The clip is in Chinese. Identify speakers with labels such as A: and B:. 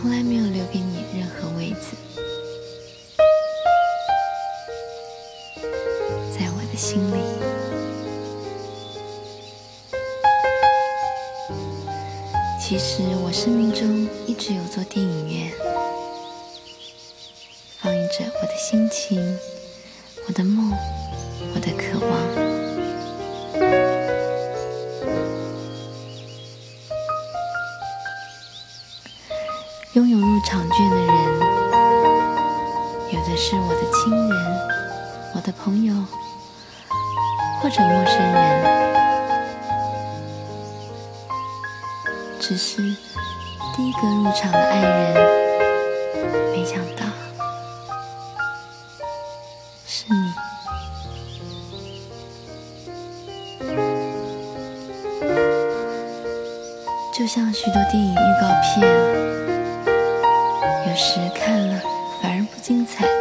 A: 从来没有留给你任何位子，在我的心里。其实我生命中一直有座电影院，放映着我的心情、我的梦、我的拥有入场券的人，有的是我的亲人、我的朋友，或者陌生人。只是第一个入场的爱人，没想到是你。就像许多电影预告片。有时看了反而不精彩。